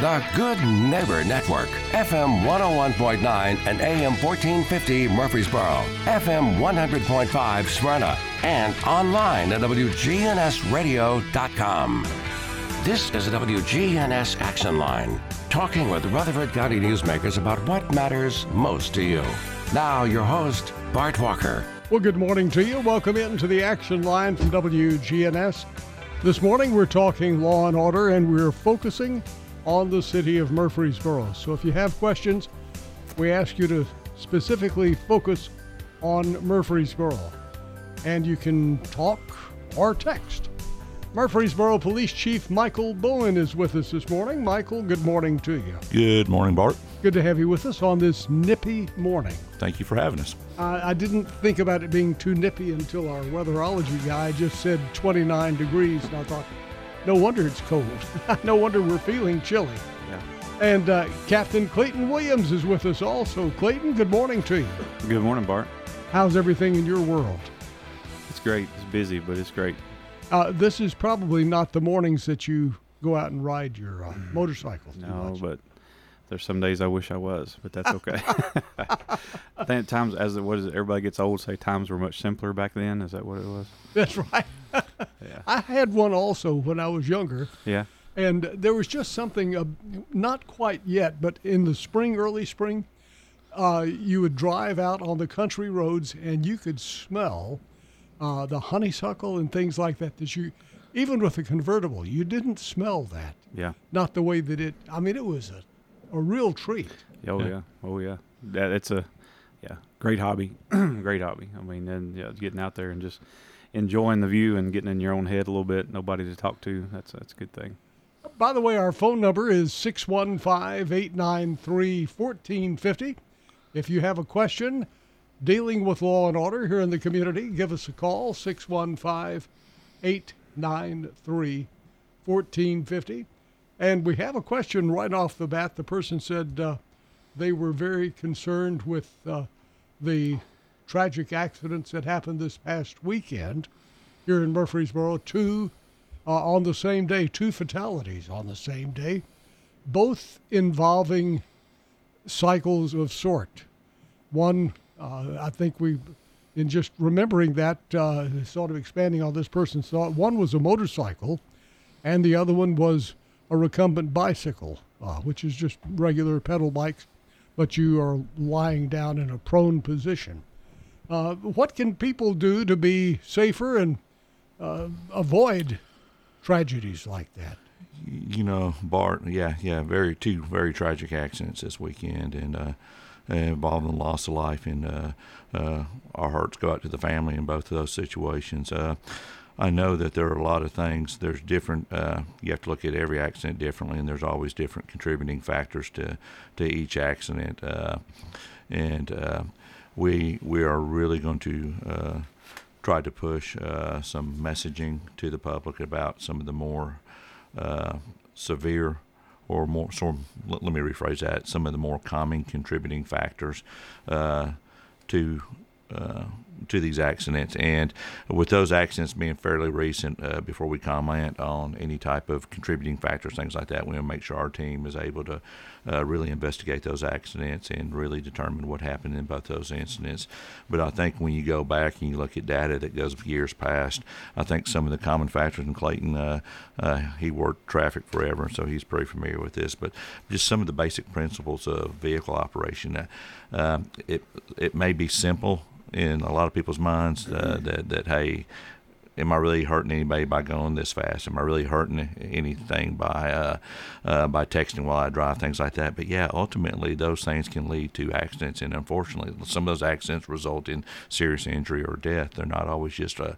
The Good Neighbor Network, FM 101.9 and AM 1450 Murfreesboro, FM 100.5 Smyrna, and online at WGNSradio.com. This is the WGNS Action Line, talking with Rutherford County newsmakers about what matters most to you. Now, your host, Bart Walker. Well, good morning to you. Welcome into the Action Line from WGNS. This morning, we're talking law and order, and we're focusing on the city of Murfreesboro. So if you have questions, we ask you to specifically focus on Murfreesboro. And you can talk or text. Murfreesboro Police Chief Michael Bowen is with us this morning. Michael, good morning to you. Good morning, Bart. Good to have you with us on this nippy morning. Thank you for having us. Uh, I didn't think about it being too nippy until our weatherology guy just said 29 degrees, and I thought, no wonder it's cold. no wonder we're feeling chilly. Yeah. And uh, Captain Clayton Williams is with us also. Clayton, good morning to you. Good morning, Bart. How's everything in your world? It's great. It's busy, but it's great. Uh, this is probably not the mornings that you go out and ride your uh, motorcycles. too No, much. but there's some days I wish I was, but that's okay. I think times as it was, everybody gets old. Say times were much simpler back then. Is that what it was? that's right. Yeah. I had one also when I was younger. Yeah. And there was just something, uh, not quite yet, but in the spring, early spring, uh, you would drive out on the country roads and you could smell uh, the honeysuckle and things like that. That you, even with a convertible, you didn't smell that. Yeah. Not the way that it. I mean, it was a, a real treat. Oh yeah. Oh yeah. That it's a yeah great hobby. great hobby. I mean, and yeah, getting out there and just enjoying the view and getting in your own head a little bit. Nobody to talk to. That's that's a good thing. By the way, our phone number is 615 893 1450. If you have a question dealing with law and order here in the community, give us a call 615 893 1450. And we have a question right off the bat. The person said uh, they were very concerned with uh, the tragic accidents that happened this past weekend here in Murfreesboro. Two uh, on the same day, two fatalities on the same day, both involving cycles of sort. One, uh, I think we, in just remembering that, uh, sort of expanding on this person's thought, one was a motorcycle, and the other one was a recumbent bicycle, uh, which is just regular pedal bikes, but you are lying down in a prone position. Uh, what can people do to be safer and uh, avoid tragedies like that? You know, Bart. Yeah, yeah. Very two very tragic accidents this weekend, and uh, involving loss of life. And uh, uh, our hearts go out to the family in both of those situations. Uh, I know that there are a lot of things. There's different. Uh, you have to look at every accident differently, and there's always different contributing factors to to each accident. Uh, and uh, we we are really going to uh, try to push uh, some messaging to the public about some of the more uh, severe or more. So let, me rephrase that. Some of the more common contributing factors to to these accidents, and with those accidents being fairly recent, uh, before we comment on any type of contributing factors, things like that, we want to make sure our team is able to uh, really investigate those accidents and really determine what happened in both those incidents. But I think when you go back and you look at data that goes years past, I think some of the common factors in Clayton, uh, uh, he worked traffic forever, so he's pretty familiar with this. But just some of the basic principles of vehicle operation. Uh, um, it it may be simple in a lot of people's minds uh, that that hey, am I really hurting anybody by going this fast? Am I really hurting anything by uh, uh, by texting while I drive? Things like that. But yeah, ultimately those things can lead to accidents, and unfortunately, some of those accidents result in serious injury or death. They're not always just a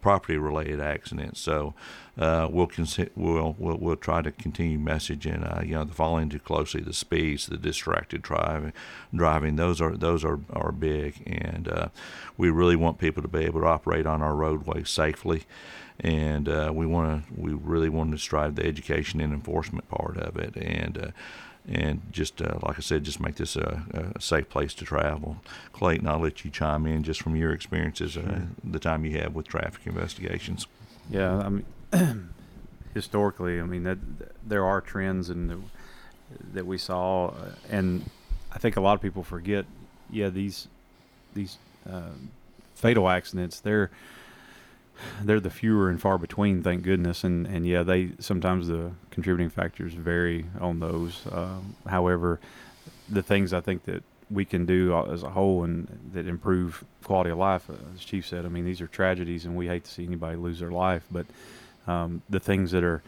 property related accident. So uh, we'll, consi- we'll we'll we'll try to continue messaging. Uh, you know, the following too closely, the speeds, the distracted driving, driving. Those are those are are big, and uh, we really want people to be able to operate on our roadways safely. And uh, we want to, we really want to strive the education and enforcement part of it, and uh, and just uh, like I said, just make this a, a, safe place to travel. Clayton, I'll let you chime in just from your experiences, uh, the time you have with traffic investigations. Yeah, I mean, historically, I mean that there are trends, and that we saw, uh, and I think a lot of people forget. Yeah, these these uh, fatal accidents they're they're the fewer and far between, thank goodness. And and yeah, they sometimes the contributing factors vary on those. Um, however, the things I think that we can do as a whole and that improve quality of life, uh, as Chief said. I mean, these are tragedies, and we hate to see anybody lose their life. But um, the things that are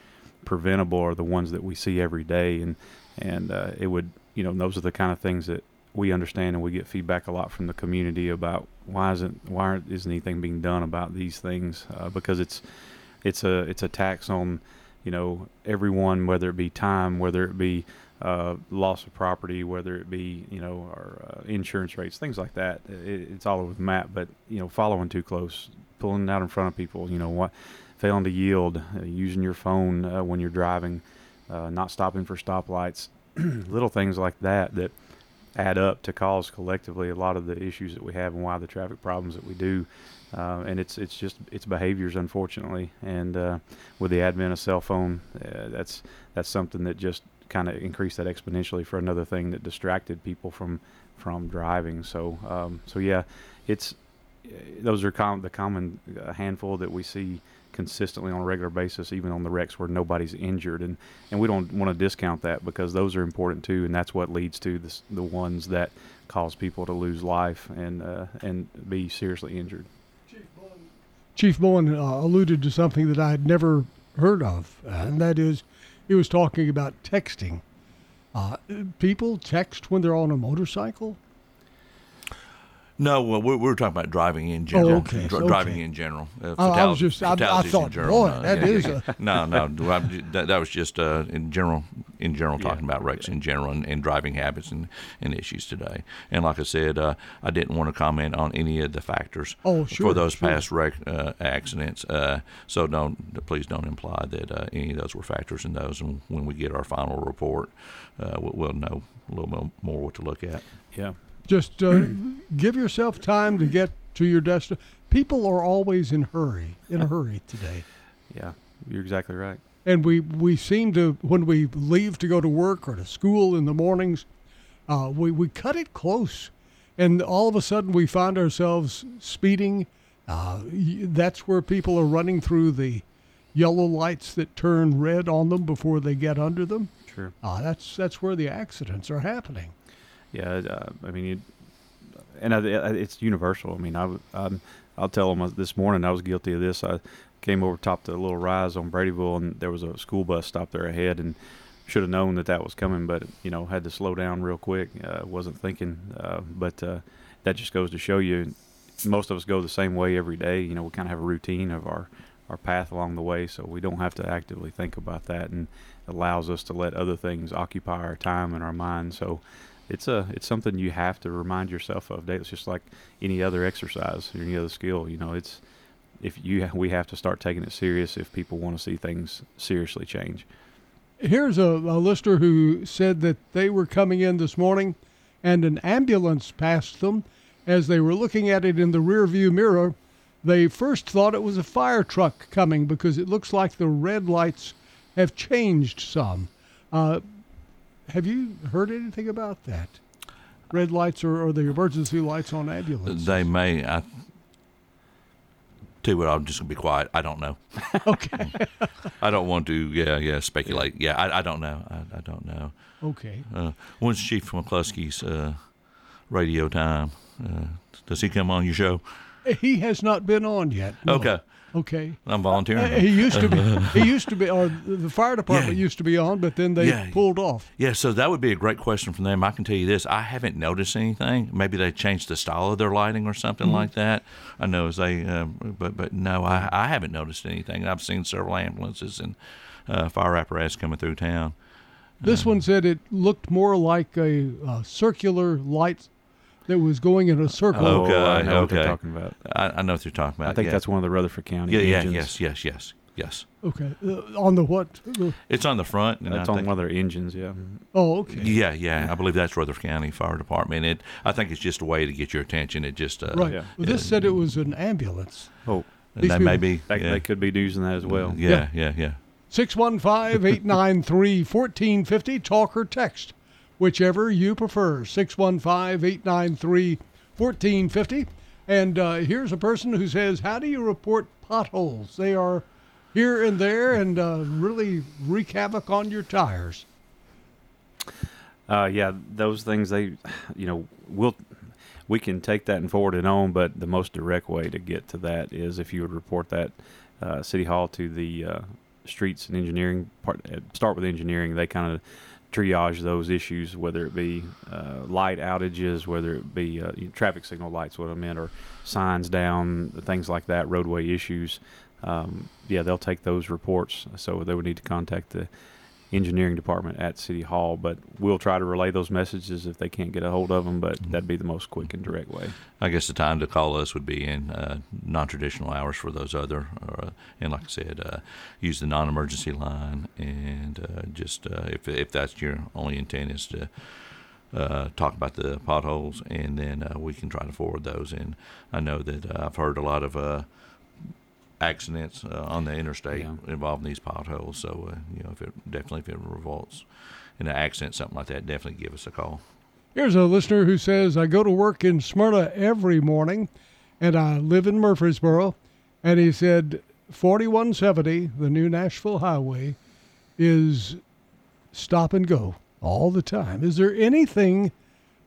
preventable are the ones that we see every day, and and uh, it would you know those are the kind of things that we understand and we get feedback a lot from the community about why isn't why isn't anything being done about these things uh, because it's it's a it's a tax on you know everyone whether it be time whether it be uh, loss of property whether it be you know our uh, insurance rates things like that. It, it's all over the map but you know following too close pulling out in front of people you know what failing to yield uh, using your phone uh, when you're driving uh, not stopping for stoplights little things like that that add up to cause collectively a lot of the issues that we have and why the traffic problems that we do. Uh, and it's it's just it's behaviors, unfortunately. And uh, with the advent of cell phone, that's that's something that just kind of increased that exponentially for another thing that distracted people from from driving. So um, so yeah, it's those are com- the common handful that we see consistently on a regular basis, even on the wrecks where nobody's injured. And, and we don't want to discount that because those are important too, and that's what leads to this, the ones that cause people to lose life and uh, and be seriously injured. Chief Bowen uh, alluded to something that I had never heard of, uh, and that is he was talking about texting. Uh, people text when they're on a motorcycle. No, well, we're, we're talking about driving in general. Oh, okay, Dri- okay. Driving in general. Uh, Oh, I was just- I- I thought, in general. boy, no, that yeah, is yeah. no, no. I'm That, that was just uh, in general. In general, Yeah. talking about wrecks in general and, and driving habits and, and issues today. And like I said, uh, I didn't want to comment on any of the factors Oh, sure, for those sure. past wreck uh, accidents. Uh, so don't please don't imply that uh, any of those were factors in those. And when we get our final report, uh, we'll, we'll know a little bit more what to look at. Yeah. Just uh, give yourself time to get to your destination. People are always in hurry, in a hurry today. Yeah. You're exactly right. and we we seem to when we leave to go to work or to school in the mornings, uh, we we cut it close, and all of a sudden we find ourselves speeding. Uh, that's where people are running through the yellow lights that turn red on them before they get under them. Sure. Uh, that's that's where the accidents are happening. Yeah, uh, I mean, and I, it's universal. I mean, I, I'll tell them this morning I was guilty of this. I came over top to the little rise on Bradyville, and there was a school bus stopped there ahead, and should have known that that was coming, but you know, had to slow down real quick. Uh, wasn't thinking, uh, but uh, that just goes to show you, most of us go the same way every day. You know, we kind of have a routine of our our path along the way, so we don't have to actively think about that, and allows us to let other things occupy our time and our mind. So it's a it's something you have to remind yourself of. It's just like any other exercise or any other skill. You know, it's if you we have to start taking it serious if people want to see things seriously change. Here's a, a listener who said that they were coming in this morning and an ambulance passed them. As they were looking at it in the rearview mirror, they first thought it was a fire truck coming because it looks like the red lights have changed some. Uh, have you heard anything about that? Red lights or, or the emergency lights on ambulances? They may. I you what, I'm just gonna be quiet. I don't know. okay. I don't want to. Yeah, yeah. Speculate. Yeah, I, I don't know. I, I don't know. okay. Uh, when's Chief McCluskey's uh, radio time? Uh, does he come on your show? He has not been on yet. no. Okay, Okay. I'm volunteering. Uh, he used to be. He used to be. Or the fire department Yeah. used to be on, but then they Yeah. pulled off. Yeah, so that would be a great question from them. I can tell you this: I haven't noticed anything. Maybe they changed the style of their lighting or something like that. I know as they, um, but but no, I I haven't noticed anything. I've seen several ambulances and uh, fire apparatus coming through town. This one said it looked more like a, uh circular light that was going in a circle. Oh, Okay, I know what they're okay. talking about. I, I know what you're talking about. I think yeah. that's one of the Rutherford County yeah, yeah, engines. yes, yes, yes, yes. Okay. Uh, on the what? The- It's on the front. And That's I on think, one of their engines. Yeah. Oh, okay. Yeah, yeah, I believe that's Rutherford County Fire Department. It, I think it's just a way to get your attention. It just, uh, Right. Yeah. Well, this said it was an ambulance. Oh, And These that people- may be. they, yeah. they could be using that as well. Yeah, yeah, yeah. 615 893 1450. Talk or text, whichever you prefer. 615 893 1450. And uh, here's a person who says, How do you report potholes? They are here and there and uh, really wreak havoc on your tires. Uh, yeah, those things they, you know, we'll we can take that and forward it on, but the most direct way to get to that is if you would report that uh, City Hall to the uh, streets and engineering part. uh, Start with engineering; they kind of triage those issues, whether it be uh, light outages, whether it be uh, traffic signal lights, what I meant, or signs down, things like that, roadway issues. Um, yeah, they'll take those reports. So they would need to contact the engineering department at City Hall, but we'll try to relay those messages if they can't get a hold of them. But that'd be the most quick and direct way. I guess the time to call us would be in uh, non-traditional hours for those other, uh, and like I said, uh, use the non-emergency line, and uh, just uh, if if that's your only intent is to uh, talk about the potholes, and then uh, we can try to forward those. And I know that uh, I've heard a lot of uh, accidents uh, on the interstate Yeah. involving these potholes. So uh, you know, if it definitely if it results in an accident, something like that, definitely give us a call. Here's a listener who says, I go to work in Smyrna every morning and I live in Murfreesboro. And he said, 4170, the new Nashville highway, is stop and go all the time. Is there anything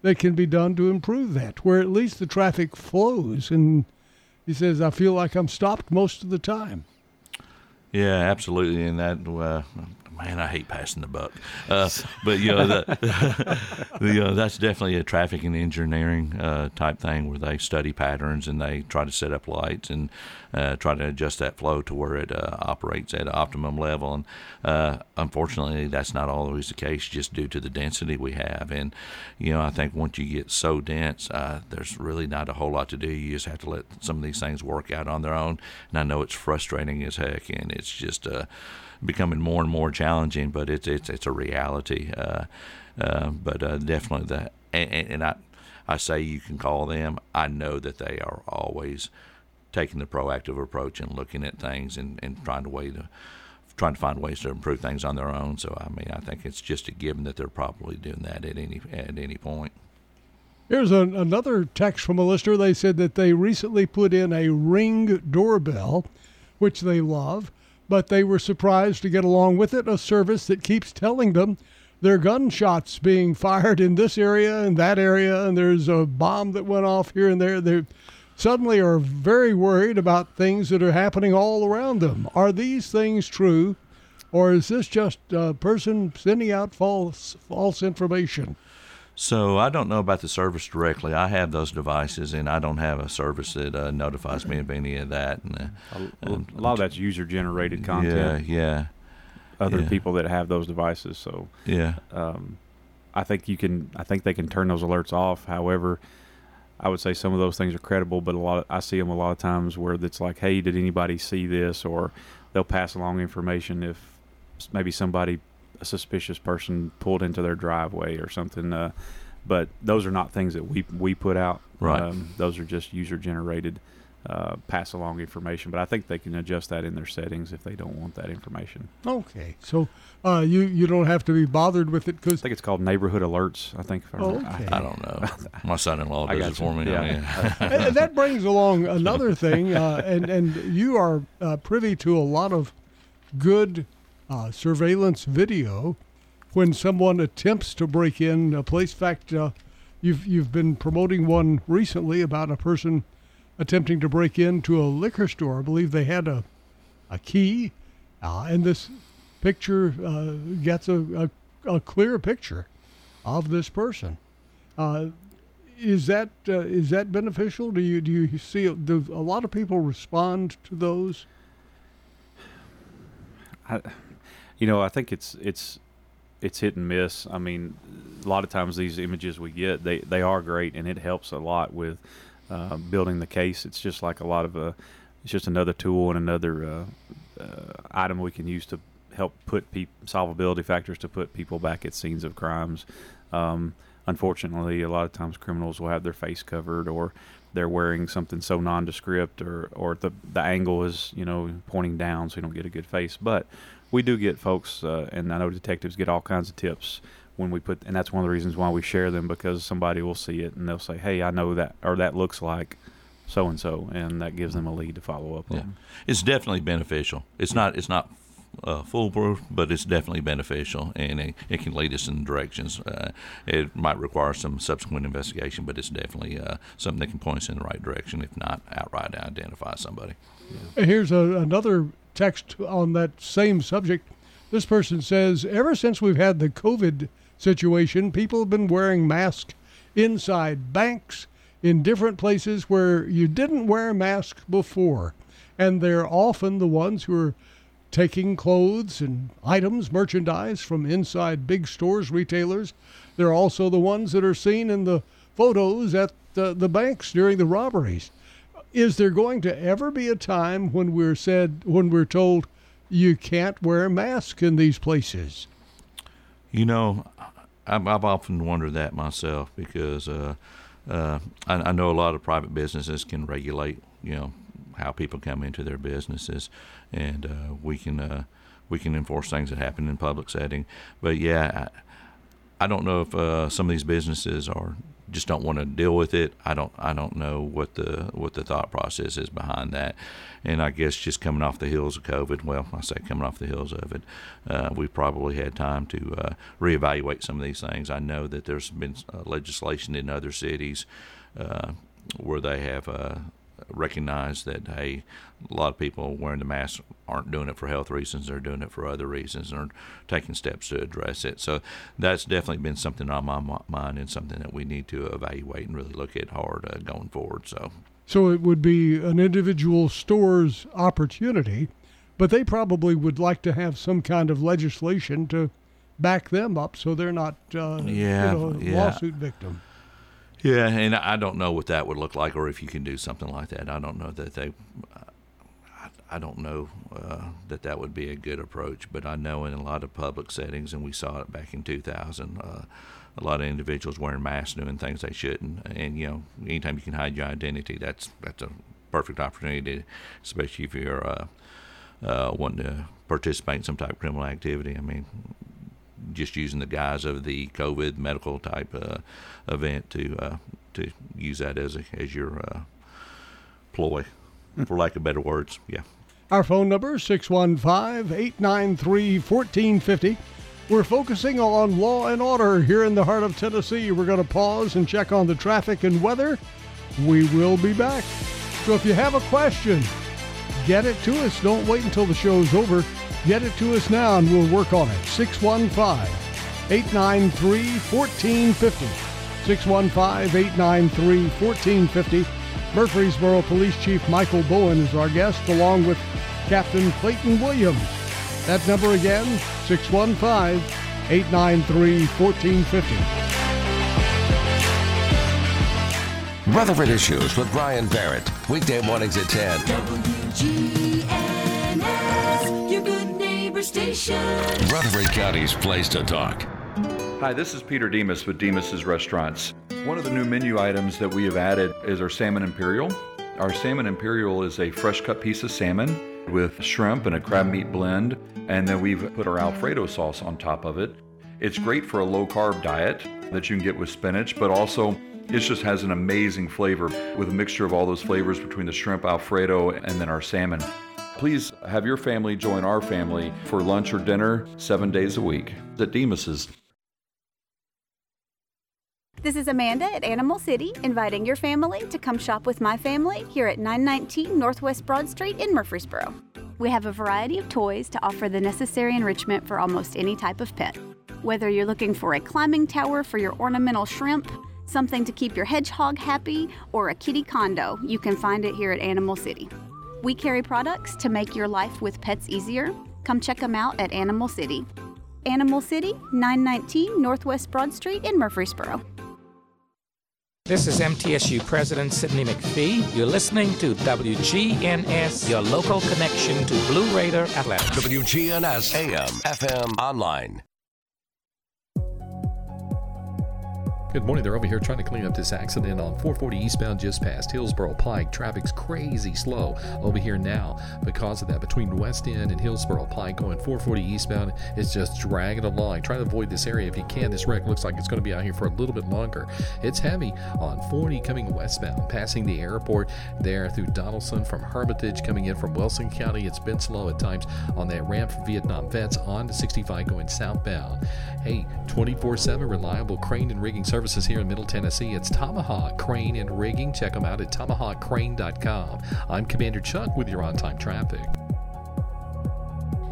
that can be done to improve that, where at least the traffic flows? And he says, I feel like I'm stopped most of the time. Yeah, absolutely, and that uh, man, I hate passing the buck, uh, but you know, you know, that's definitely a traffic and engineering uh, type thing where they study patterns and they try to set up lights and uh, try to adjust that flow to where it uh, operates at optimum level. And uh, unfortunately, that's not always the case, just due to the density we have. And you know, I think once you get so dense, uh, there's really not a whole lot to do. You just have to let some of these things work out on their own. And I know it's frustrating as heck, and it's just uh, becoming more and more challenging. But it's it's it's a reality. Uh, uh, but uh, definitely the and, and I I say you can call them. I know that they are always taking the proactive approach and looking at things and, and trying to way to trying to find ways to improve things on their own. So I mean, I think it's just a given that they're probably doing that at any at any point. Here's another text from a listener. They said that they recently put in a ring doorbell, which they love, but they were surprised to get along with it a service that keeps telling them there are gunshots being fired in this area and that area, and there's a bomb that went off here and there. They suddenly are very worried about things that are happening all around them. Are these things true, or is this just a person sending out false false information? So I don't know about the service directly. I have those devices, and I don't have a service that uh, notifies me of any of that. And uh, A, a lot of that's user generated content. yeah, yeah. Other yeah. people that have those devices. So yeah. um, I think you can. I think they can turn those alerts off. However, I would say some of those things are credible, but a lot. Of, I see them a lot of times where it's like, "Hey, did anybody see this?" Or they'll pass along information if maybe somebody, a suspicious person, pulled into their driveway or something. Uh, but those are not things that we we put out. Right. Um, those are just user generated. Uh, pass along information, but I think they can adjust that in their settings if they don't want that information. Okay, so uh, you you don't have to be bothered with it because I think it's called neighborhood alerts. I think. If I Oh, remember. I- okay. I don't know. My son-in-law does it for you. me. I Yeah. mean, and, and that brings along another thing, uh, and and you are uh, privy to a lot of good uh, surveillance video when someone attempts to break in a place. In fact, uh, you've you've been promoting one recently about a person attempting to break into a liquor store. I believe they had a a key, uh, and this picture uh, gets a, a a clear picture of this person. Uh, is that uh, is that beneficial? Do you do you see do a lot of people respond to those? I, you know, I think it's it's it's hit and miss. I mean, a lot of times these images we get, they they are great, and it helps a lot with uh, building the case. It's just like a lot of uh, it's just another tool and another uh, uh, item we can use to help put peop solvability factors to put people back at scenes of crimes. Um, unfortunately, a lot of times criminals will have their face covered or they're wearing something so nondescript or, or the, the angle is, you know, pointing down so you don't get a good face. But we do get folks, uh, and I know detectives get all kinds of tips when we put, and that's one of the reasons why we share them because somebody will see it and they'll say, "Hey, I know that," or "That looks like." So and so, and that gives them a lead to follow up Yeah. on. It's definitely beneficial. It's not. It's not uh, foolproof, but it's definitely beneficial, and it, it can lead us in directions. Uh, it might require some subsequent investigation, but it's definitely uh, something that can point us in the right direction, if not outright identify somebody. Here's a, another text on that same subject. This person says, ever since we've had the COVID situation, people have been wearing masks inside banks, in different places where you didn't wear a mask before. And they're often the ones who are taking clothes and items, merchandise from inside big stores, retailers. They're also the ones that are seen in the photos at the, the banks during the robberies is there going to ever be a time when we're said when we're told you can't wear a mask in these places? You know, I've, often wondered that myself because uh, uh, I, I know a lot of private businesses can regulate, you know, how people come into their businesses, and uh, we can uh, we can enforce things that happen in public setting. But yeah, I, I don't know if uh, some of these businesses are just don't want to deal with it. I don't I don't know what the what the thought process is behind that. And I guess just coming off the heels of COVID, well, I say coming off the heels of it, uh, we've probably had time to uh, reevaluate some of these things. I know that there's been uh, legislation in other cities uh, where they have recognized that hey, a lot of people wearing the mask aren't doing it for health reasons; they're doing it for other reasons, and are taking steps to address it. So that's definitely been something on my mind and something that we need to evaluate and really look at hard uh, going forward. So. So it would be an individual store's opportunity, but they probably would like to have some kind of legislation to back them up so they're not uh, Yeah, you know, a yeah. lawsuit victim. Yeah, and I don't know what that would look like, or if you can do something like that. I don't know that they. I, don't know uh, that that would be a good approach, but I know in a lot of public settings, and we saw it back in 2000. Uh, a lot of individuals wearing masks, doing things they shouldn't, and you know, anytime you can hide your identity, that's that's a perfect opportunity, especially if you're uh, uh, wanting to participate in some type of criminal activity. I mean, just using the guise of the COVID medical type uh, event to uh, to use that as a, as your uh, ploy, for lack of better words. Yeah. Our phone number 615-893-1450. We're focusing on law and order here in the heart of Tennessee. We're going to pause and check on the traffic and weather. We will be back. So if you have a question, get it to us. Don't wait until the show's over. Get it to us now and we'll work on it. 615-893-1450. 615-893-1450. Murfreesboro Police Chief Michael Bowen is our guest, along with Captain Clayton Williams. That number again, 615 893 1450. Rutherford Issues with Brian Barrett. Weekday mornings at 10. WGNS, your good neighbor station. Rutherford County's place to talk. Hi, this is Peter Demos with Demos's Restaurants. One of the new menu items that we have added is our Salmon Imperial. Our Salmon Imperial is a fresh cut piece of salmon with shrimp and a crab meat blend, and then we've put our Alfredo sauce on top of it. It's great for a low carb diet that you can get with spinach, but also it just has an amazing flavor with a mixture of all those flavors between the shrimp Alfredo and then our salmon. Please have your family join our family for lunch or dinner seven days a week at Demos's. This is Amanda at Animal City, inviting your family to come shop with my family here at 919 Northwest Broad Street in Murfreesboro. We have a variety of toys to offer the necessary enrichment for almost any type of pet. Whether you're looking for a climbing tower for your ornamental shrimp, something to keep your hedgehog happy, or a kitty condo, you can find it here at Animal City. We carry products to make your life with pets easier. Come check them out at Animal City. Animal City, 919 Northwest Broad Street in Murfreesboro. This is MTSU President Sidney McPhee. You're listening to WGNS, your local connection to Blue Raider Atlanta. WGNS AM, FM, online. Good morning. They're over here trying to clean up this accident on 440 eastbound just past Hillsboro Pike. Traffic's crazy slow over here now because of that. Between West End and Hillsboro Pike going 440 eastbound, it's just dragging along. Try to avoid this area if you can. This wreck looks like it's going to be out here for a little bit longer. It's heavy on 40 coming westbound, passing the airport there through Donelson from Hermitage coming in from Wilson County. It's been slow at times on that ramp from Vietnam Vets on to 65 going southbound. Hey, 24 7 reliable crane and rigging services here in Middle Tennessee. It's Tomahawk Crane and Rigging. Check them out at tomahawkcrane.com. I'm Commander Chuck with your on time traffic.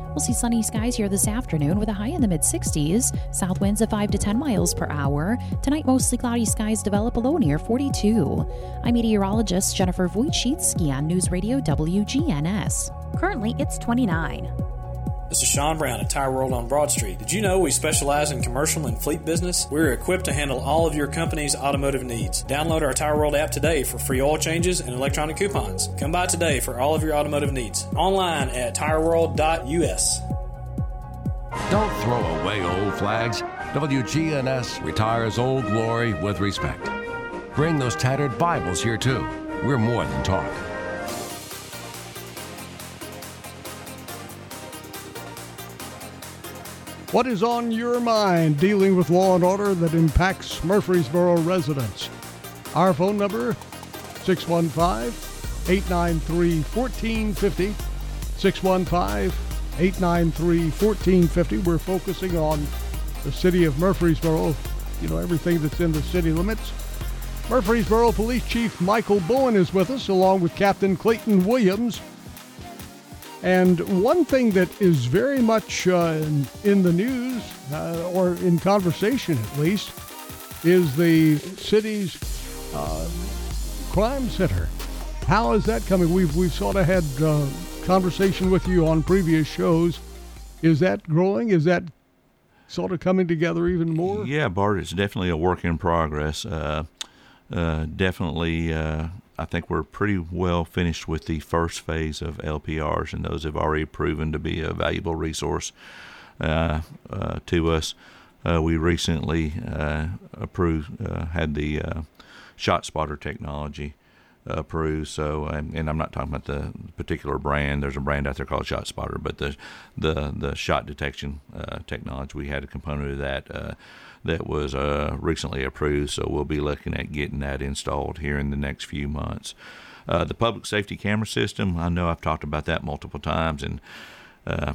We'll see sunny skies here this afternoon with a high in the mid 60s. South winds of 5 to 10 miles per hour. Tonight, mostly cloudy skies develop below near 42. I'm meteorologist Jennifer Wojcicki on News Radio WGNS. Currently, it's 29. This is Sean Brown at Tire World on Broad Street. Did you know we specialize in commercial and fleet business? We're equipped to handle all of your company's automotive needs. Download our Tire World app today for free oil changes and electronic coupons. Come by today for all of your automotive needs. Online at tireworld.us. Don't throw away old flags. WGNS retires old glory with respect. Bring those tattered Bibles here too. We're more than talk. What is on your mind dealing with law and order that impacts Murfreesboro residents? Our phone number 615-893-1450 615-893-1450 we're focusing on the city of Murfreesboro you know everything that's in the city limits. Murfreesboro Police Chief Michael Bowen is with us along with Captain Clayton Williams and one thing that is very much uh, in, in, the news, uh, or in conversation at least, is the city's uh, crime center. How is that coming? We've we've sort of had uh, conversation with you on previous shows. Is that growing? Is that sort of coming together even more? Yeah, Bart, it's definitely a work in progress. Uh, uh, definitely I think we're pretty well finished with the first phase of LPRs, and those have already proven to be a valuable resource uh, uh, to us. Uh, we recently uh, approved, uh, had the uh, shot spotter technology approved. So, and, and, I'm not talking about the particular brand. There's a brand out there called ShotSpotter, but the the the shot detection technology, we had a component of that that was uh, recently approved. So we'll be looking at getting that installed here in the next few months. Uh, the public safety camera system, I know I've talked about that multiple times, and uh,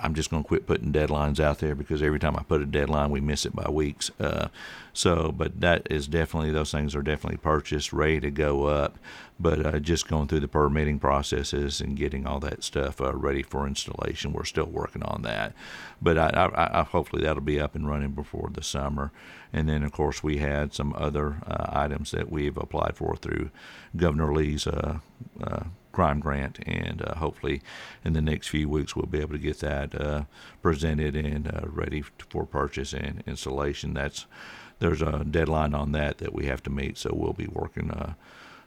I'm just going to quit putting deadlines out there because every time I put a deadline, we miss it by weeks. So, but that is definitely those things are definitely purchased, ready to go up. But uh, just going through the permitting processes and getting all that stuff uh, ready for installation, we're still working on that. But I, I, I, hopefully that'll be up and running before the summer. And then, of course, we had some other uh, items that we've applied for through Governor Lee's uh, uh, crime grant, and uh, hopefully in the next few weeks we'll be able to get that uh, presented and uh, ready for purchase and installation. That's there's a deadline on that that we have to meet, so we'll be working uh,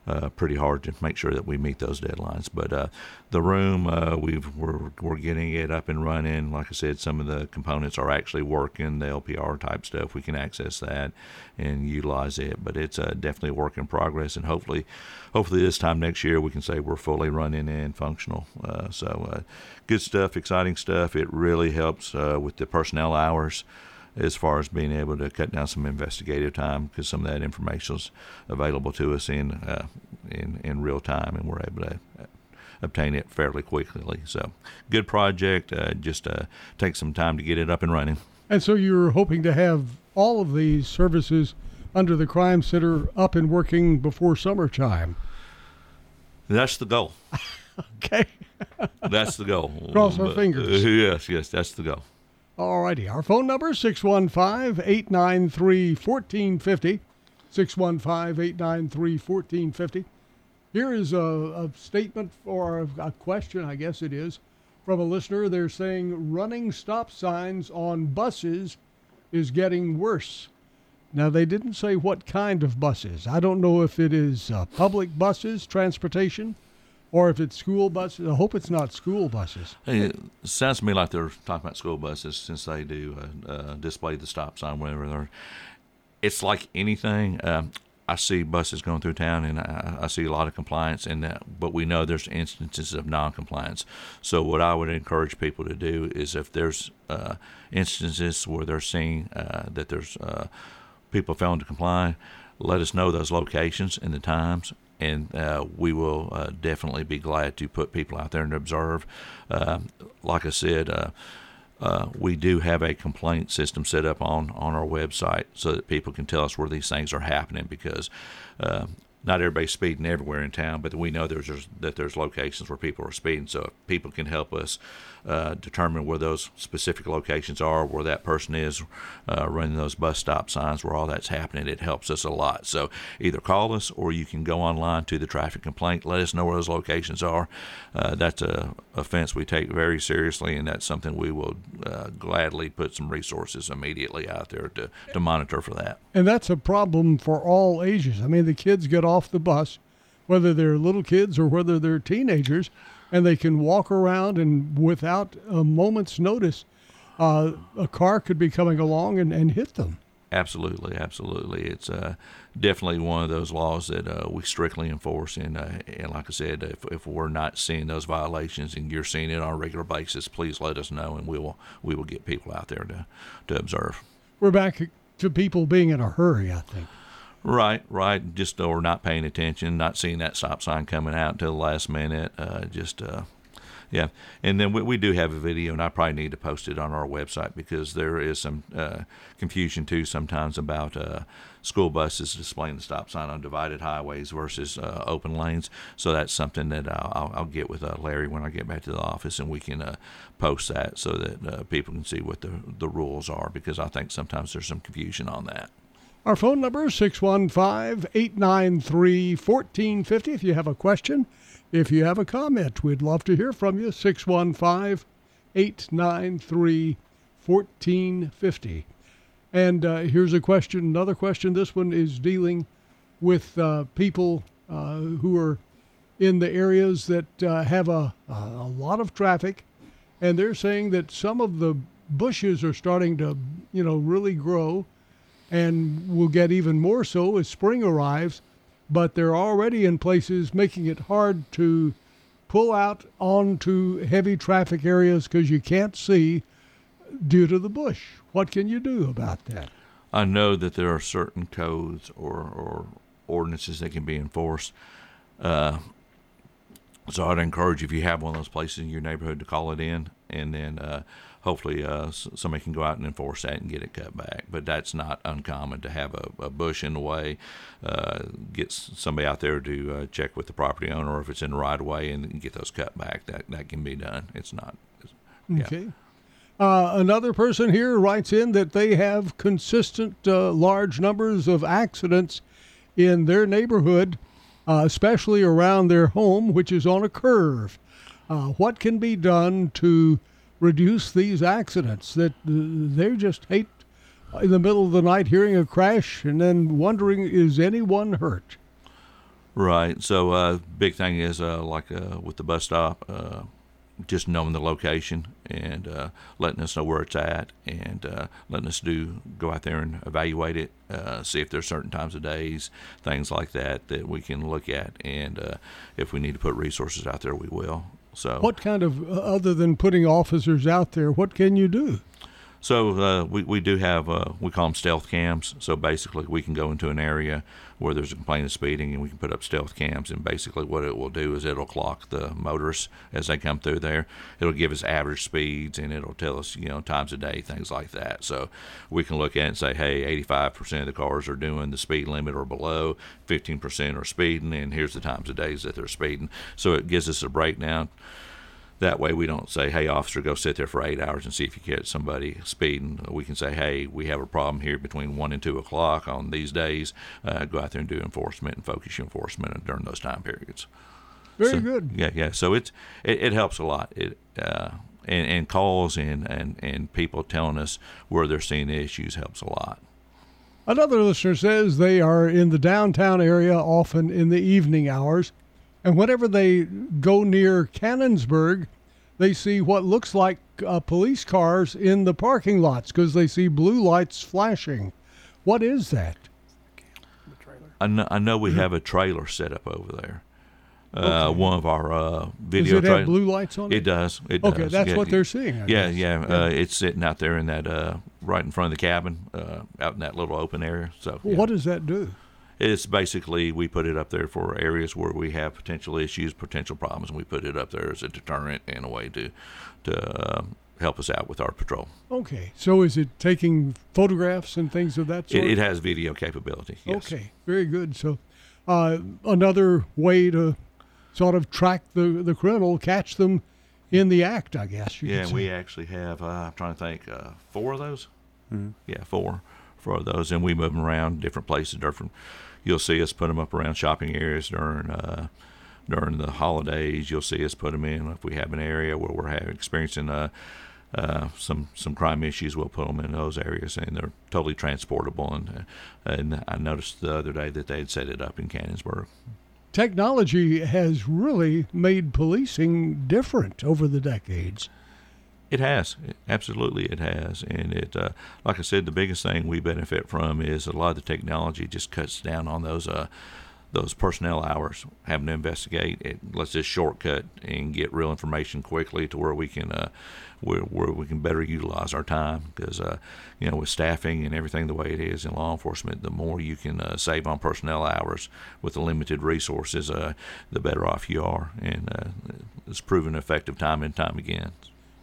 uh, pretty hard to make sure that we meet those deadlines. But uh, the room, uh, we've we're we're getting it up and running. Like I said, some of the components are actually working. The LPR type stuff, we can access that and utilize it. But it's uh, definitely a work in progress, and hopefully, hopefully this time next year we can say we're fully running and functional. Uh, so good stuff, exciting stuff. It really helps with the personnel hours as far as being able to cut down some investigative time because some of that information is available to us in uh, in in real time, and we're able to uh, obtain it fairly quickly. So, good project. Uh, just uh, take some time to get it up and running. And so, you're hoping to have all of these services under the crime center up and working before summertime. That's the goal. okay. that's the goal. Cross our fingers. yes, yes, that's the goal. All righty. Our phone number 615 893 1450. 615 893 1450. Here is a, a statement or a, a question, I guess it is, from a listener. They're saying running stop signs on buses is getting worse. Now, they didn't say what kind of buses. I don't know if it is uh, public buses, transportation, or if it's school buses. I hope it's not school buses. It sounds to me like they're talking about school buses since they do uh, uh, display the stop sign whenever they're. it's like anything. Um, I see buses going through town, and I, I see a lot of compliance, and that, but we know there's instances of non-compliance. So what I would encourage people to do is, if there's uh, instances where they're seeing uh, that there's uh, people failing to comply, let us know those locations and the times, and uh, we will uh, definitely be glad to put people out there and observe. Uh, like I said, uh, uh, we do have a complaint system set up on, on our website so that people can tell us where these things are happening because uh, not everybody's speeding everywhere in town, but we know there's, there's that there's locations where people are speeding. So if people can help us uh, determine where those specific locations are, where that person is uh, running those bus stop signs, where all that's happening, it helps us a lot. So either call us or you can go online to the traffic complaint. Let us know where those locations are. Uh, that's a offense we take very seriously, and that's something we will uh, gladly put some resources immediately out there to, to monitor for that. And that's a problem for all ages. I mean, the kids get off the bus, whether they're little kids or whether they're teenagers, and they can walk around and without a moment's notice, uh, a car could be coming along and, and hit them. Absolutely, absolutely. It's uh, definitely one of those laws that uh, we strictly enforce. And, uh, and like I said, if, if we're not seeing those violations and you're seeing it on a regular basis, please let us know, and we will we will get people out there to to observe. We're back to people being in a hurry. I think. Right, right. Just or not paying attention, not seeing that stop sign coming out until the last minute. Uh, just uh, yeah, and then we, we do have a video, and I probably need to post it on our website because there is some uh, confusion too sometimes about uh, school buses displaying the stop sign on divided highways versus uh, open lanes. So that's something that I'll, I'll get with uh, Larry when I get back to the office, and we can uh, post that so that uh, people can see what the the rules are because I think sometimes there's some confusion on that. Our phone number is 615 893 1450. If you have a question, if you have a comment, we'd love to hear from you. 615 893 1450. And uh, here's a question, another question. This one is dealing with uh, people uh, who are in the areas that uh, have a, a lot of traffic, and they're saying that some of the bushes are starting to, you know, really grow and will get even more so as spring arrives. But they're already in places making it hard to pull out onto heavy traffic areas because you can't see due to the bush. What can you do about that? I know that there are certain codes or, or ordinances that can be enforced. Uh, so I'd encourage if you have one of those places in your neighborhood to call it in, and then uh, hopefully uh, somebody can go out and enforce that and get it cut back. But that's not uncommon to have a, a bush in the way. Uh, get somebody out there to uh, check with the property owner if it's in the right of way and get those cut back. That that can be done. It's not. It's, yeah. Okay. Uh, another person here writes in that they have consistent uh, large numbers of accidents in their neighborhood, uh, especially around their home, which is on a curve. Uh, what can be done to reduce these accidents? That uh, they just hate in the middle of the night hearing a crash and then wondering is anyone hurt? Right. So, uh, big thing is uh, like uh, with the bus stop, uh, just knowing the location and uh, letting us know where it's at, and uh, letting us do go out there and evaluate it, uh, see if there's certain times of days, things like that that we can look at, and uh, if we need to put resources out there, we will. So, What kind of, uh, other than putting officers out there, what can you do? So uh, we we do have uh, we call them stealth cams. So basically, we can go into an area where there's a complaint of speeding, and we can put up stealth cams. And basically, what it will do is it'll clock the motorists as they come through there. It'll give us average speeds, and it'll tell us you know times a day, things like that. So we can look at it and say, hey, 85% of the cars are doing the speed limit or below, 15% are speeding, and here's the times of days that they're speeding. So it gives us a breakdown. That way, we don't say, "Hey, officer, go sit there for eight hours and see if you catch somebody speeding." We can say, "Hey, we have a problem here between one and two o'clock on these days. Uh, go out there and do enforcement and focus your enforcement during those time periods." Very So- good. Yeah, yeah. So it's it, it helps a lot. It uh, and, and calls and, and and people telling us where they're seeing the issues helps a lot. Another listener says they are in the downtown area often in the evening hours, and whenever they go near Cannonsburgh, they see what looks like uh, police cars in the parking lots because they see blue lights flashing. What is that? I know, I know we have a trailer set up over there. Uh, Okay. One of our uh, video it have blue lights on it? It does. It Okay, does. that's Yeah, what they're seeing, I yeah, guess. yeah. Yeah. Uh, it's sitting out there in that uh, right in front of the cabin, uh, out in that little open area. So yeah. What does that do? It's basically we put it up there for areas where we have potential issues, potential problems, and we put it up there as a deterrent and a way to to um, help us out with our patrol. Okay, so is it taking photographs and things of that sort? It, it has video capability. Yes. Okay, very good. So, uh, another way to sort of track the, the criminal, catch them in the act, I guess. You Yeah, could say. we actually have. Uh, I'm trying to think. Uh, four of those. Mhm. Yeah, four, four of those, and we move them around different places. Different. You'll see us put them up around shopping areas during uh, during the holidays. You'll see us put them in if we have an area where we're having experiencing uh, uh, some some crime issues. We'll put them in those areas, and they're totally transportable. And uh, and I noticed the other day that they had set it up in Cannonsburgh. Technology has really made policing different over the decades. It has, absolutely, it has, and it, uh, like I said, the biggest thing we benefit from is a lot of the technology just cuts down on those, uh, those personnel hours having to investigate. It lets us shortcut and get real information quickly to where we can, uh, where, where we can better utilize our time. Because, uh, you know, with staffing and everything the way it is in law enforcement, the more you can uh, save on personnel hours with the limited resources, uh, the better off you are, and uh, it's proven effective time and time again.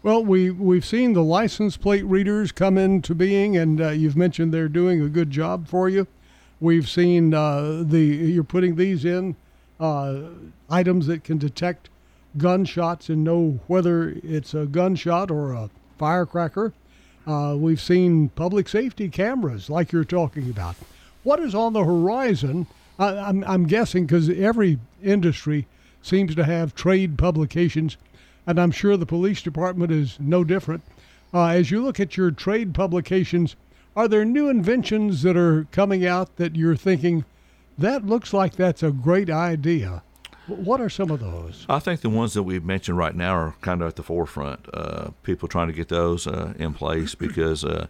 Well, we we've seen the license plate readers come into being, and uh, you've mentioned they're doing a good job for you. We've seen uh, the you're putting these in uh, items that can detect gunshots and know whether it's a gunshot or a firecracker. Uh, we've seen public safety cameras, like you're talking about. What is on the horizon? I, I'm, I'm guessing because every industry seems to have trade publications, and I'm sure the police department is no different. Uh, as you look at your trade publications, are there new inventions that are coming out that you're thinking, that looks like that's a great idea? What are some of those? I think the ones that we've mentioned right now are kind of at the forefront. Uh, people trying to get those uh, in place because uh,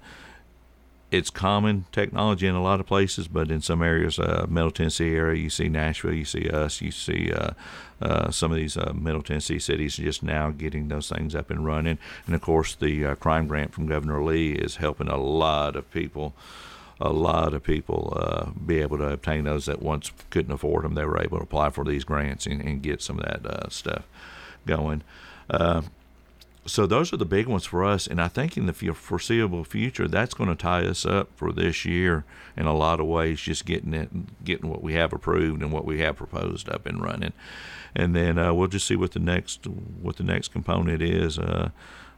it's common technology in a lot of places, but in some areas, uh, Middle Tennessee area, you see Nashville, you see us, you see uh, uh, some of these uh, Middle Tennessee cities just now getting those things up and running. And of course, the uh, crime grant from Governor Lee is helping a lot of people. A lot of people uh, be able to obtain those that once couldn't afford them. They were able to apply for these grants and, and get some of that stuff going. So those are the big ones for us, and I think in the foreseeable future, that's going to tie us up for this year in a lot of ways. Just getting it, getting what we have approved and what we have proposed up and running, and then uh, we'll just see what the next what the next component is. Uh,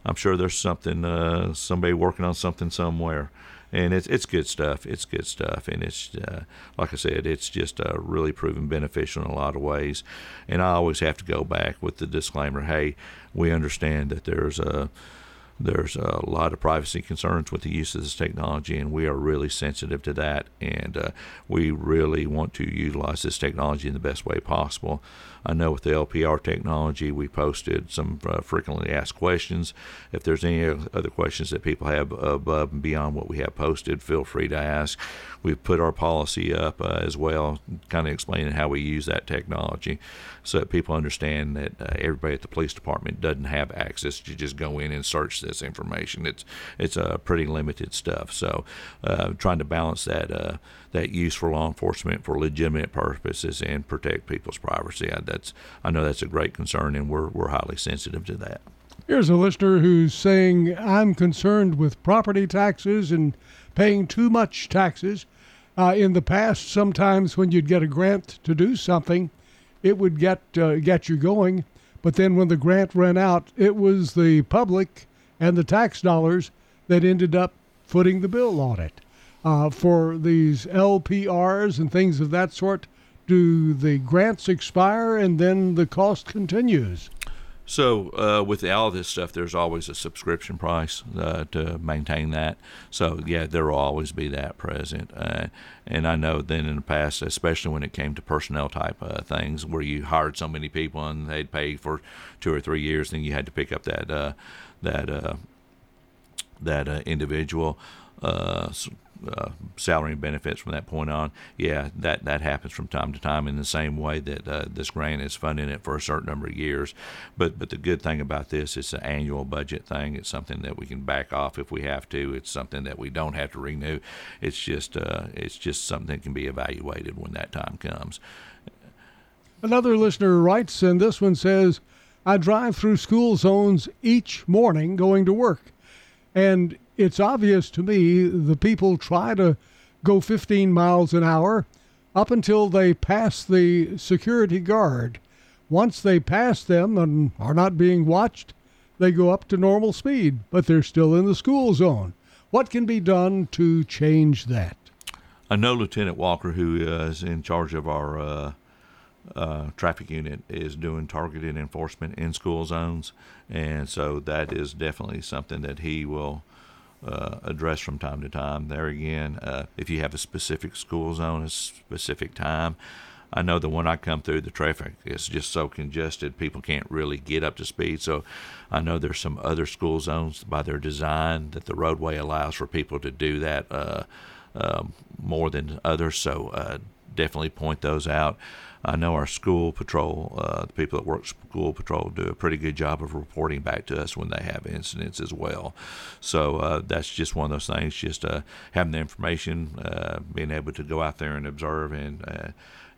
I'm sure there's something uh, somebody working on something somewhere, and it's it's good stuff. It's good stuff, and it's uh, like I said, it's just uh, really proven beneficial in a lot of ways. And I always have to go back with the disclaimer: Hey, we understand that there's a there's a lot of privacy concerns with the use of this technology, and we are really sensitive to that. And uh, we really want to utilize this technology in the best way possible. I know with the LPR technology, we posted some uh, frequently asked questions. If there's any other questions that people have above and beyond what we have posted, feel free to ask. We've put our policy up uh, as well, kind of explaining how we use that technology so that people understand that uh, everybody at the police department doesn't have access to just go in and search this information. It's it's uh, pretty limited stuff. So uh, trying to balance that uh, that use for law enforcement for legitimate purposes and protect people's privacy. I, that's I know that's a great concern, and we're we're highly sensitive to that. Here's a listener who's saying, I'm concerned with property taxes and paying too much taxes. Uh, in the past, sometimes when you'd get a grant to do something, it would get uh, get you going. But then when the grant ran out, it was the public and the tax dollars that ended up footing the bill on it. Uh, for these LPRs and things of that sort, do the grants expire and then the cost continues? So uh, with all this stuff, there's always a subscription price uh, to maintain that. So yeah, there will always be that present. Uh, and I know then in the past, especially when it came to personnel type uh, things, where you hired so many people and they'd pay for two or three years, then you had to pick up that uh, that uh, that individual. Uh, salary and benefits from that point on. Yeah, that that happens from time to time in the same way that uh, this grant is funding it for a certain number of years. But but the good thing about this, it's an annual budget thing. It's something that we can back off if we have to. It's something that we don't have to renew. It's just uh, it's just something that can be evaluated when that time comes. Another listener writes, and this one says, I drive through school zones each morning going to work. And it's obvious to me the people try to go 15 miles an hour up until they pass the security guard. Once they pass them and are not being watched, they go up to normal speed, but they're still in the school zone. What can be done to change that? I know Lieutenant Walker, who is in charge of our uh, uh, traffic unit, is doing targeted enforcement in school zones, and so that is definitely something that he will uh, address from time to time. There again, uh, if you have a specific school zone, a specific time. I know that when I come through, the traffic is just so congested, people can't really get up to speed. So I know there's some other school zones by their design that the roadway allows for people to do that uh, um, more than others. So uh, definitely point those out. I know our school patrol, uh, the people that work school patrol, do a pretty good job of reporting back to us when they have incidents as well. So uh, that's just one of those things. Just uh, having the information, uh, being able to go out there and observe, and uh,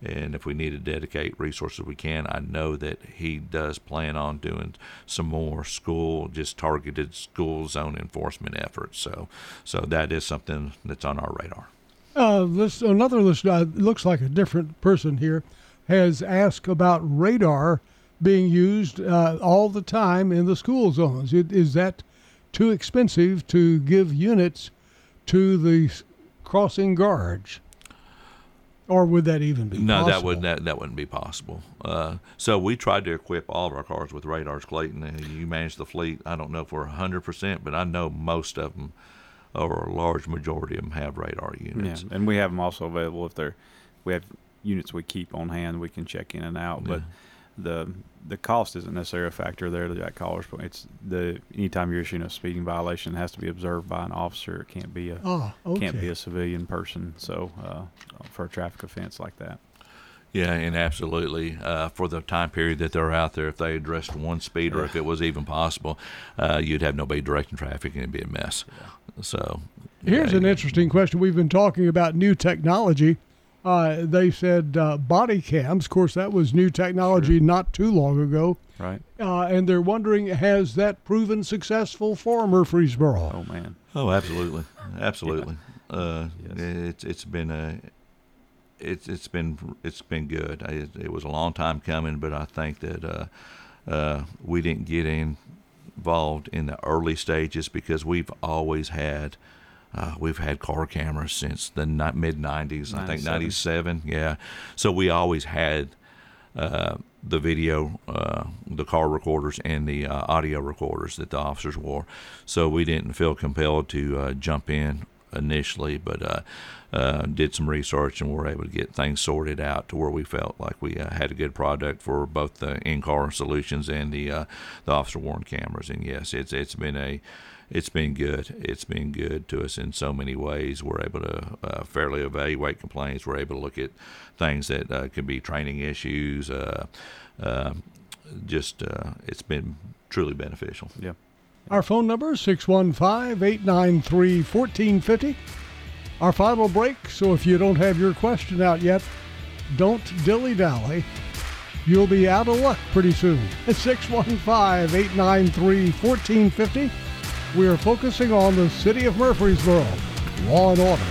and if we need to dedicate resources, we can. I know that he does plan on doing some more school, just targeted school zone enforcement efforts. So so that is something that's on our radar. Uh, this another listener looks like a different person here has asked about radar being used uh, all the time in the school zones. It, is that too expensive to give units to the crossing guards? Or would that even be no, possible? that would that, that wouldn't be possible. Uh, so we tried to equip all of our cars with radars, Clayton. And you manage the fleet. I don't know if we're hundred percent, but I know most of them, or a large majority of them, have radar units. Yeah, and we have them also available if they're. We have units we keep on hand. We can check in and out, but the the cost isn't necessarily a factor there to that caller's point. It's the anytime you're issuing a speeding violation, it has to be observed by an officer. It can't be a Oh, can't be a civilian person. So uh, for a traffic offense like that. Yeah, and absolutely. Uh, for the time period that they're out there, if they addressed one speed or if it was even possible, uh, you'd have nobody directing traffic and it'd be a mess. So Here's yeah, an interesting question. We've been talking about new technology. Uh, they said uh, body cams. Of course, that was new technology not too long ago. Right. Uh, and they're wondering, has that proven successful for Murfreesboro? Oh man. Oh, absolutely, absolutely. Uh, It's it's been a it's it's been it's been good. I, it was a long time coming, but I think that uh, uh, we didn't get involved in the early stages because we've always had. Uh, we've had car cameras since the ni- mid 90s, I think 97. 97. Yeah. So we always had uh, the video, uh, the car recorders, and the uh, audio recorders that the officers wore. So we didn't feel compelled to uh, jump in initially, but uh, uh, did some research and were able to get things sorted out to where we felt like we uh, had a good product for both the in-car solutions and the uh, the officer worn cameras. And yes, it's it's been a it's been good. It's been good to us in so many ways. We're able to uh, fairly evaluate complaints. We're able to look at things that uh, could be training issues. Uh, uh, just uh, it's been truly beneficial. Yeah. Our phone number is 615 893 1450. Our final break, so if you don't have your question out yet, don't dilly dally. You'll be out of luck pretty soon. It's 615 893 1450. We are focusing on the city of Murfreesboro, law and order.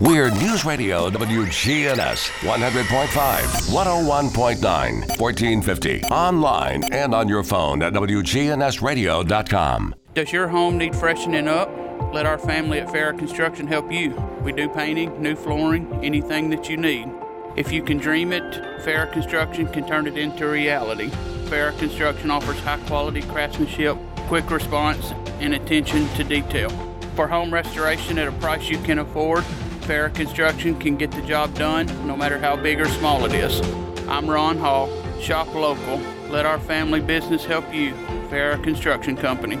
We're News Radio WGNS 100.5, 101.9, 1450. Online and on your phone at WGNSradio.com. Does your home need freshening up? Let our family at Farrah Construction help you. We do painting, new flooring, anything that you need. If you can dream it, Farrah Construction can turn it into reality. Farrah Construction offers high quality craftsmanship, quick response, and attention to detail. For home restoration at a price you can afford, Farrah Construction can get the job done no matter how big or small it is. I'm Ron Hall. Shop local. Let our family business help you. Farrah Construction Company.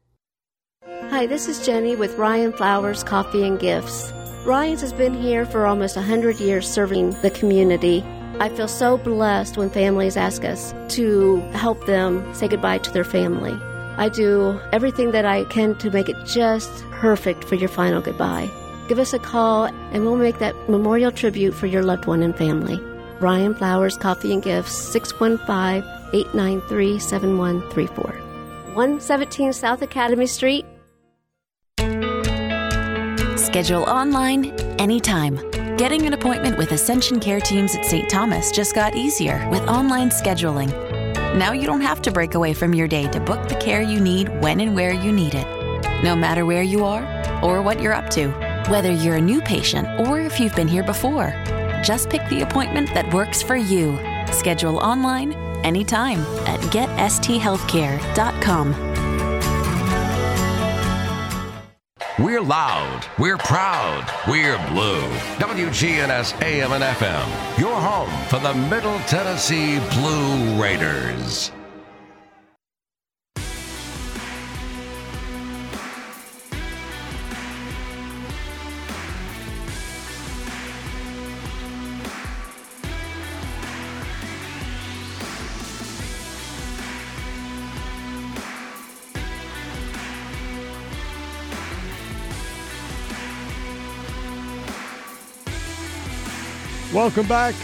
Hi, this is Jenny with Ryan Flowers Coffee and Gifts. Ryan's has been here for almost 100 years serving the community. I feel so blessed when families ask us to help them say goodbye to their family. I do everything that I can to make it just perfect for your final goodbye. Give us a call and we'll make that memorial tribute for your loved one and family. Ryan Flowers Coffee and Gifts, 615 893 7134. 117 South Academy Street. Schedule online anytime. Getting an appointment with Ascension Care Teams at St. Thomas just got easier with online scheduling. Now you don't have to break away from your day to book the care you need when and where you need it. No matter where you are or what you're up to, whether you're a new patient or if you've been here before, just pick the appointment that works for you. Schedule online anytime at getsthealthcare.com. We're loud, we're proud, we're blue. WGNS AM and FM, your home for the Middle Tennessee Blue Raiders. Welcome back.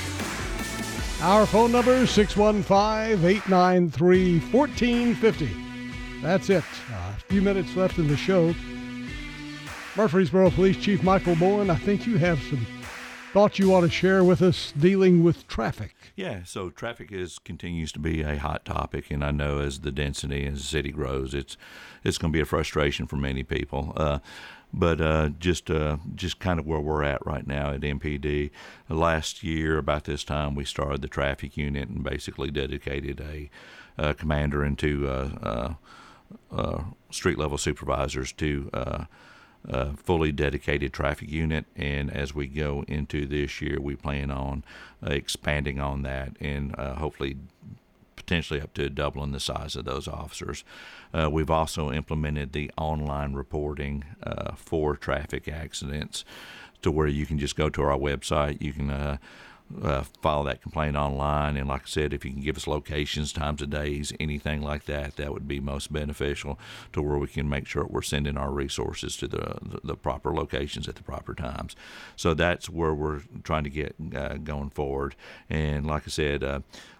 Our phone number is 615 893 1450. That's it. A few minutes left in the show. Murfreesboro Police Chief Michael Bowen, I think you have some thoughts you want to share with us dealing with traffic. Yeah, so traffic is continues to be a hot topic, and I know as the density as the city grows, it's it's going to be a frustration for many people. Uh, but uh, just uh, just kind of where we're at right now at MPD. Last year, about this time, we started the traffic unit and basically dedicated a, a commander and two uh, uh, uh street level supervisors to uh, a fully dedicated traffic unit. And as we go into this year, we plan on expanding on that and hopefully potentially up to doubling the size of those officers. Uh, we've also implemented the online reporting uh, for traffic accidents to where you can just go to our website. You can uh, uh, file that complaint online. And like I said, if you can give us locations, times of days, anything like that, that would be most beneficial to where we can make sure we're sending our resources to the, the, the proper locations at the proper times. So that's where we're trying to get uh, going forward. And like I said, uh,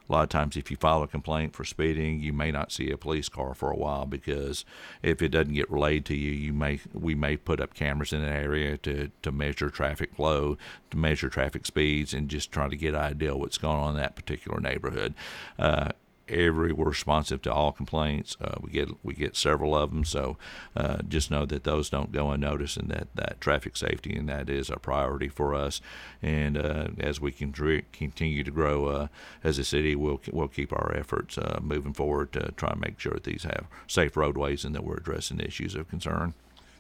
a lot of times if you file a complaint for speeding you may not see a police car for a while because if it doesn't get relayed to you you may we may put up cameras in an area to, to measure traffic flow to measure traffic speeds and just try to get an idea what's going on in that particular neighborhood. Uh, every we're responsive to all complaints. Uh, we get we get several of them, so uh, just know that those don't go unnoticed, and that that traffic safety and that is a priority for us. And uh, as we can continue to grow uh, as a city, we'll we'll keep our efforts uh, moving forward to try and make sure that these have safe roadways and that we're addressing issues of concern.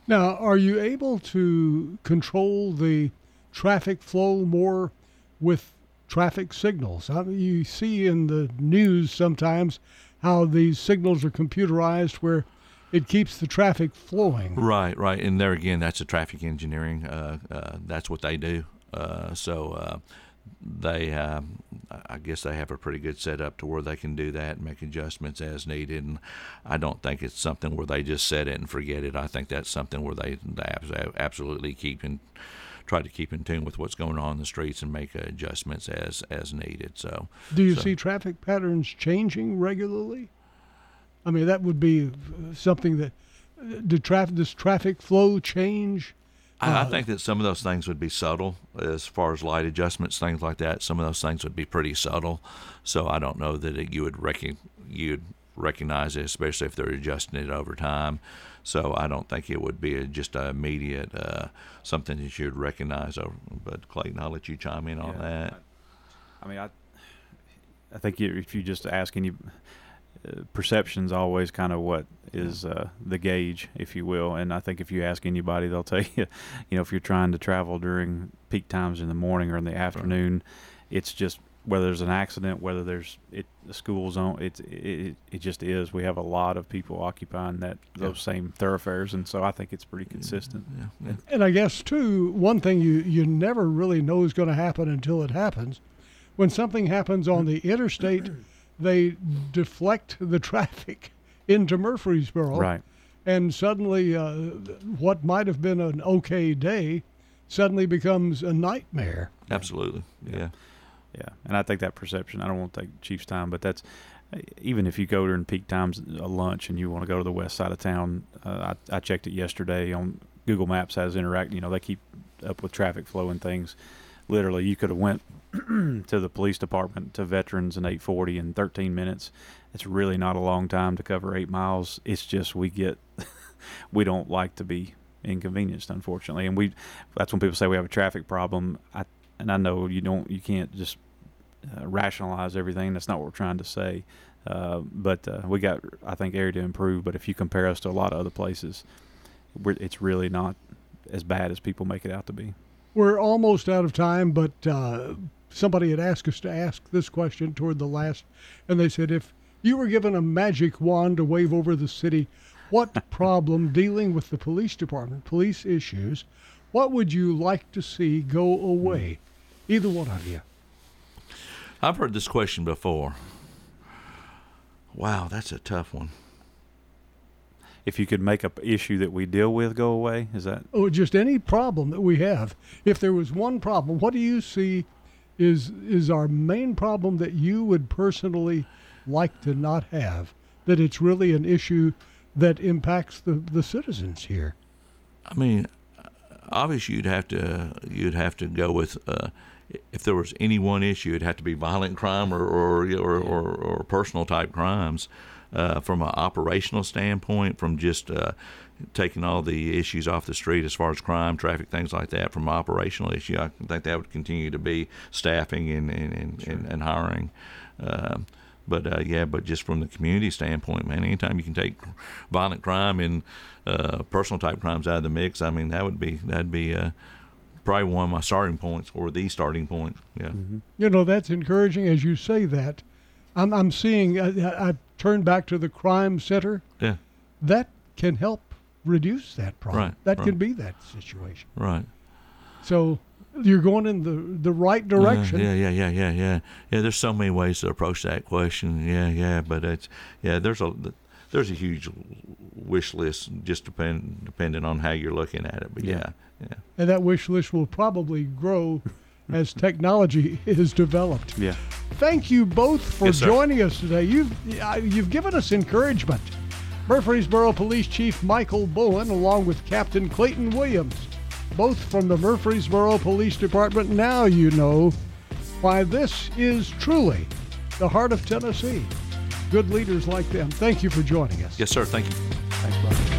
Now, are you able to control the traffic flow more with traffic signals. You see in the news sometimes how these signals are computerized where it keeps the traffic flowing. Right, right. And there again, that's a traffic engineering. Uh, uh, that's what they do. Uh, so uh, they, um, I guess, they have a pretty good setup to where they can do that and make adjustments as needed. And I don't think it's something where they just set it and forget it. I think that's something where they, they absolutely keep in try to keep in tune with what's going on in the streets and make adjustments as as needed. So, do you so. see traffic patterns changing regularly? I mean, that would be something that did traffic does traffic flow change? I, uh, I think that some of those things would be subtle as far as light adjustments, things like that. Some of those things would be pretty subtle. So I don't know that it, you would reckon you'd recognize it, especially if they're adjusting it over time. So I don't think it would be a, just an immediate uh, something that you'd recognize. Over, but Clayton, I'll let you chime in on that. I mean, I I think you, if you just ask any uh, perception's always kind of what is uh, the gauge, if you will. And I think if you ask anybody, they'll tell you, you know, if you're trying to travel during peak times in the morning or in the afternoon, it's just whether there's an accident, whether there's it the school zone, it, it it just is. We have a lot of people occupying that those same thoroughfares, and so I think it's pretty consistent. And I guess too, one thing you you never really know is going to happen until it happens. When something happens on the interstate, they deflect the traffic into Murfreesboro, Right. And suddenly, uh, what might have been an okay day suddenly becomes a nightmare. Absolutely, yeah. Yeah, and I think that perception. I don't want to take Chief's time, but that's even if you go during peak times, a lunch, and you want to go to the west side of town. Uh, I, I checked it yesterday on Google Maps has interact. You know, they keep up with traffic flow and things. Literally, you could have went to the police department to veterans in 840 in 13 minutes. It's really not a long time to cover eight miles. It's just we get we don't like to be inconvenienced, unfortunately, and we that's when people say we have a traffic problem. I and I know you don't you can't just uh, rationalize everything. That's not what we're trying to say. Uh, but uh, we got, I think, area to improve. But if you compare us to a lot of other places, we're, it's really not as bad as people make it out to be. We're almost out of time, but uh, somebody had asked us to ask this question toward the last, and they said, if you were given a magic wand to wave over the city, what problem dealing with the police department, police issues, what would you like to see go away? Either one of you. I've heard this question before. Wow, that's a tough one. If you could make a p- issue that we deal with go away, is that or just any problem that we have. If there was one problem, what do you see is is our main problem that you would personally like to not have? That it's really an issue that impacts the, the citizens here. I mean, obviously you'd have to you'd have to go with uh, if there was any one issue, it'd have to be violent crime or or or, or, or personal type crimes. Uh, from an operational standpoint, from just uh, taking all the issues off the street as far as crime, traffic, things like that, from an operational issue, I think that would continue to be staffing and and, and, and, and hiring. Um, but uh, yeah, but just from the community standpoint, man, anytime you can take violent crime and uh, personal type crimes out of the mix, I mean that would be that'd be uh, probably one of my starting points or the starting point. Yeah. You know, that's encouraging as you say that. I'm, I'm seeing, I, I turn back to the crime center. Yeah. That can help reduce that problem. Right, That right. can be that situation. Right. So you're going in the, the right direction. Uh, yeah, yeah, yeah, yeah, yeah. Yeah, there's so many ways to approach that question. Yeah, yeah, but it's yeah, there's a there's a huge wish list just depend depending on how you're looking at it. But yeah, yeah. And that wish list will probably grow as technology is developed. Yeah. Thank you both for Yes, joining us today. You've uh, you've given us encouragement. Murfreesboro Police Chief Michael Bowen, along with Captain Clayton Williams, both from the Murfreesboro Police Department. Now you know why this is truly the heart of Tennessee. Good leaders like them. Thank you for joining us. Yes, sir. Thank you. Thanks, Bob.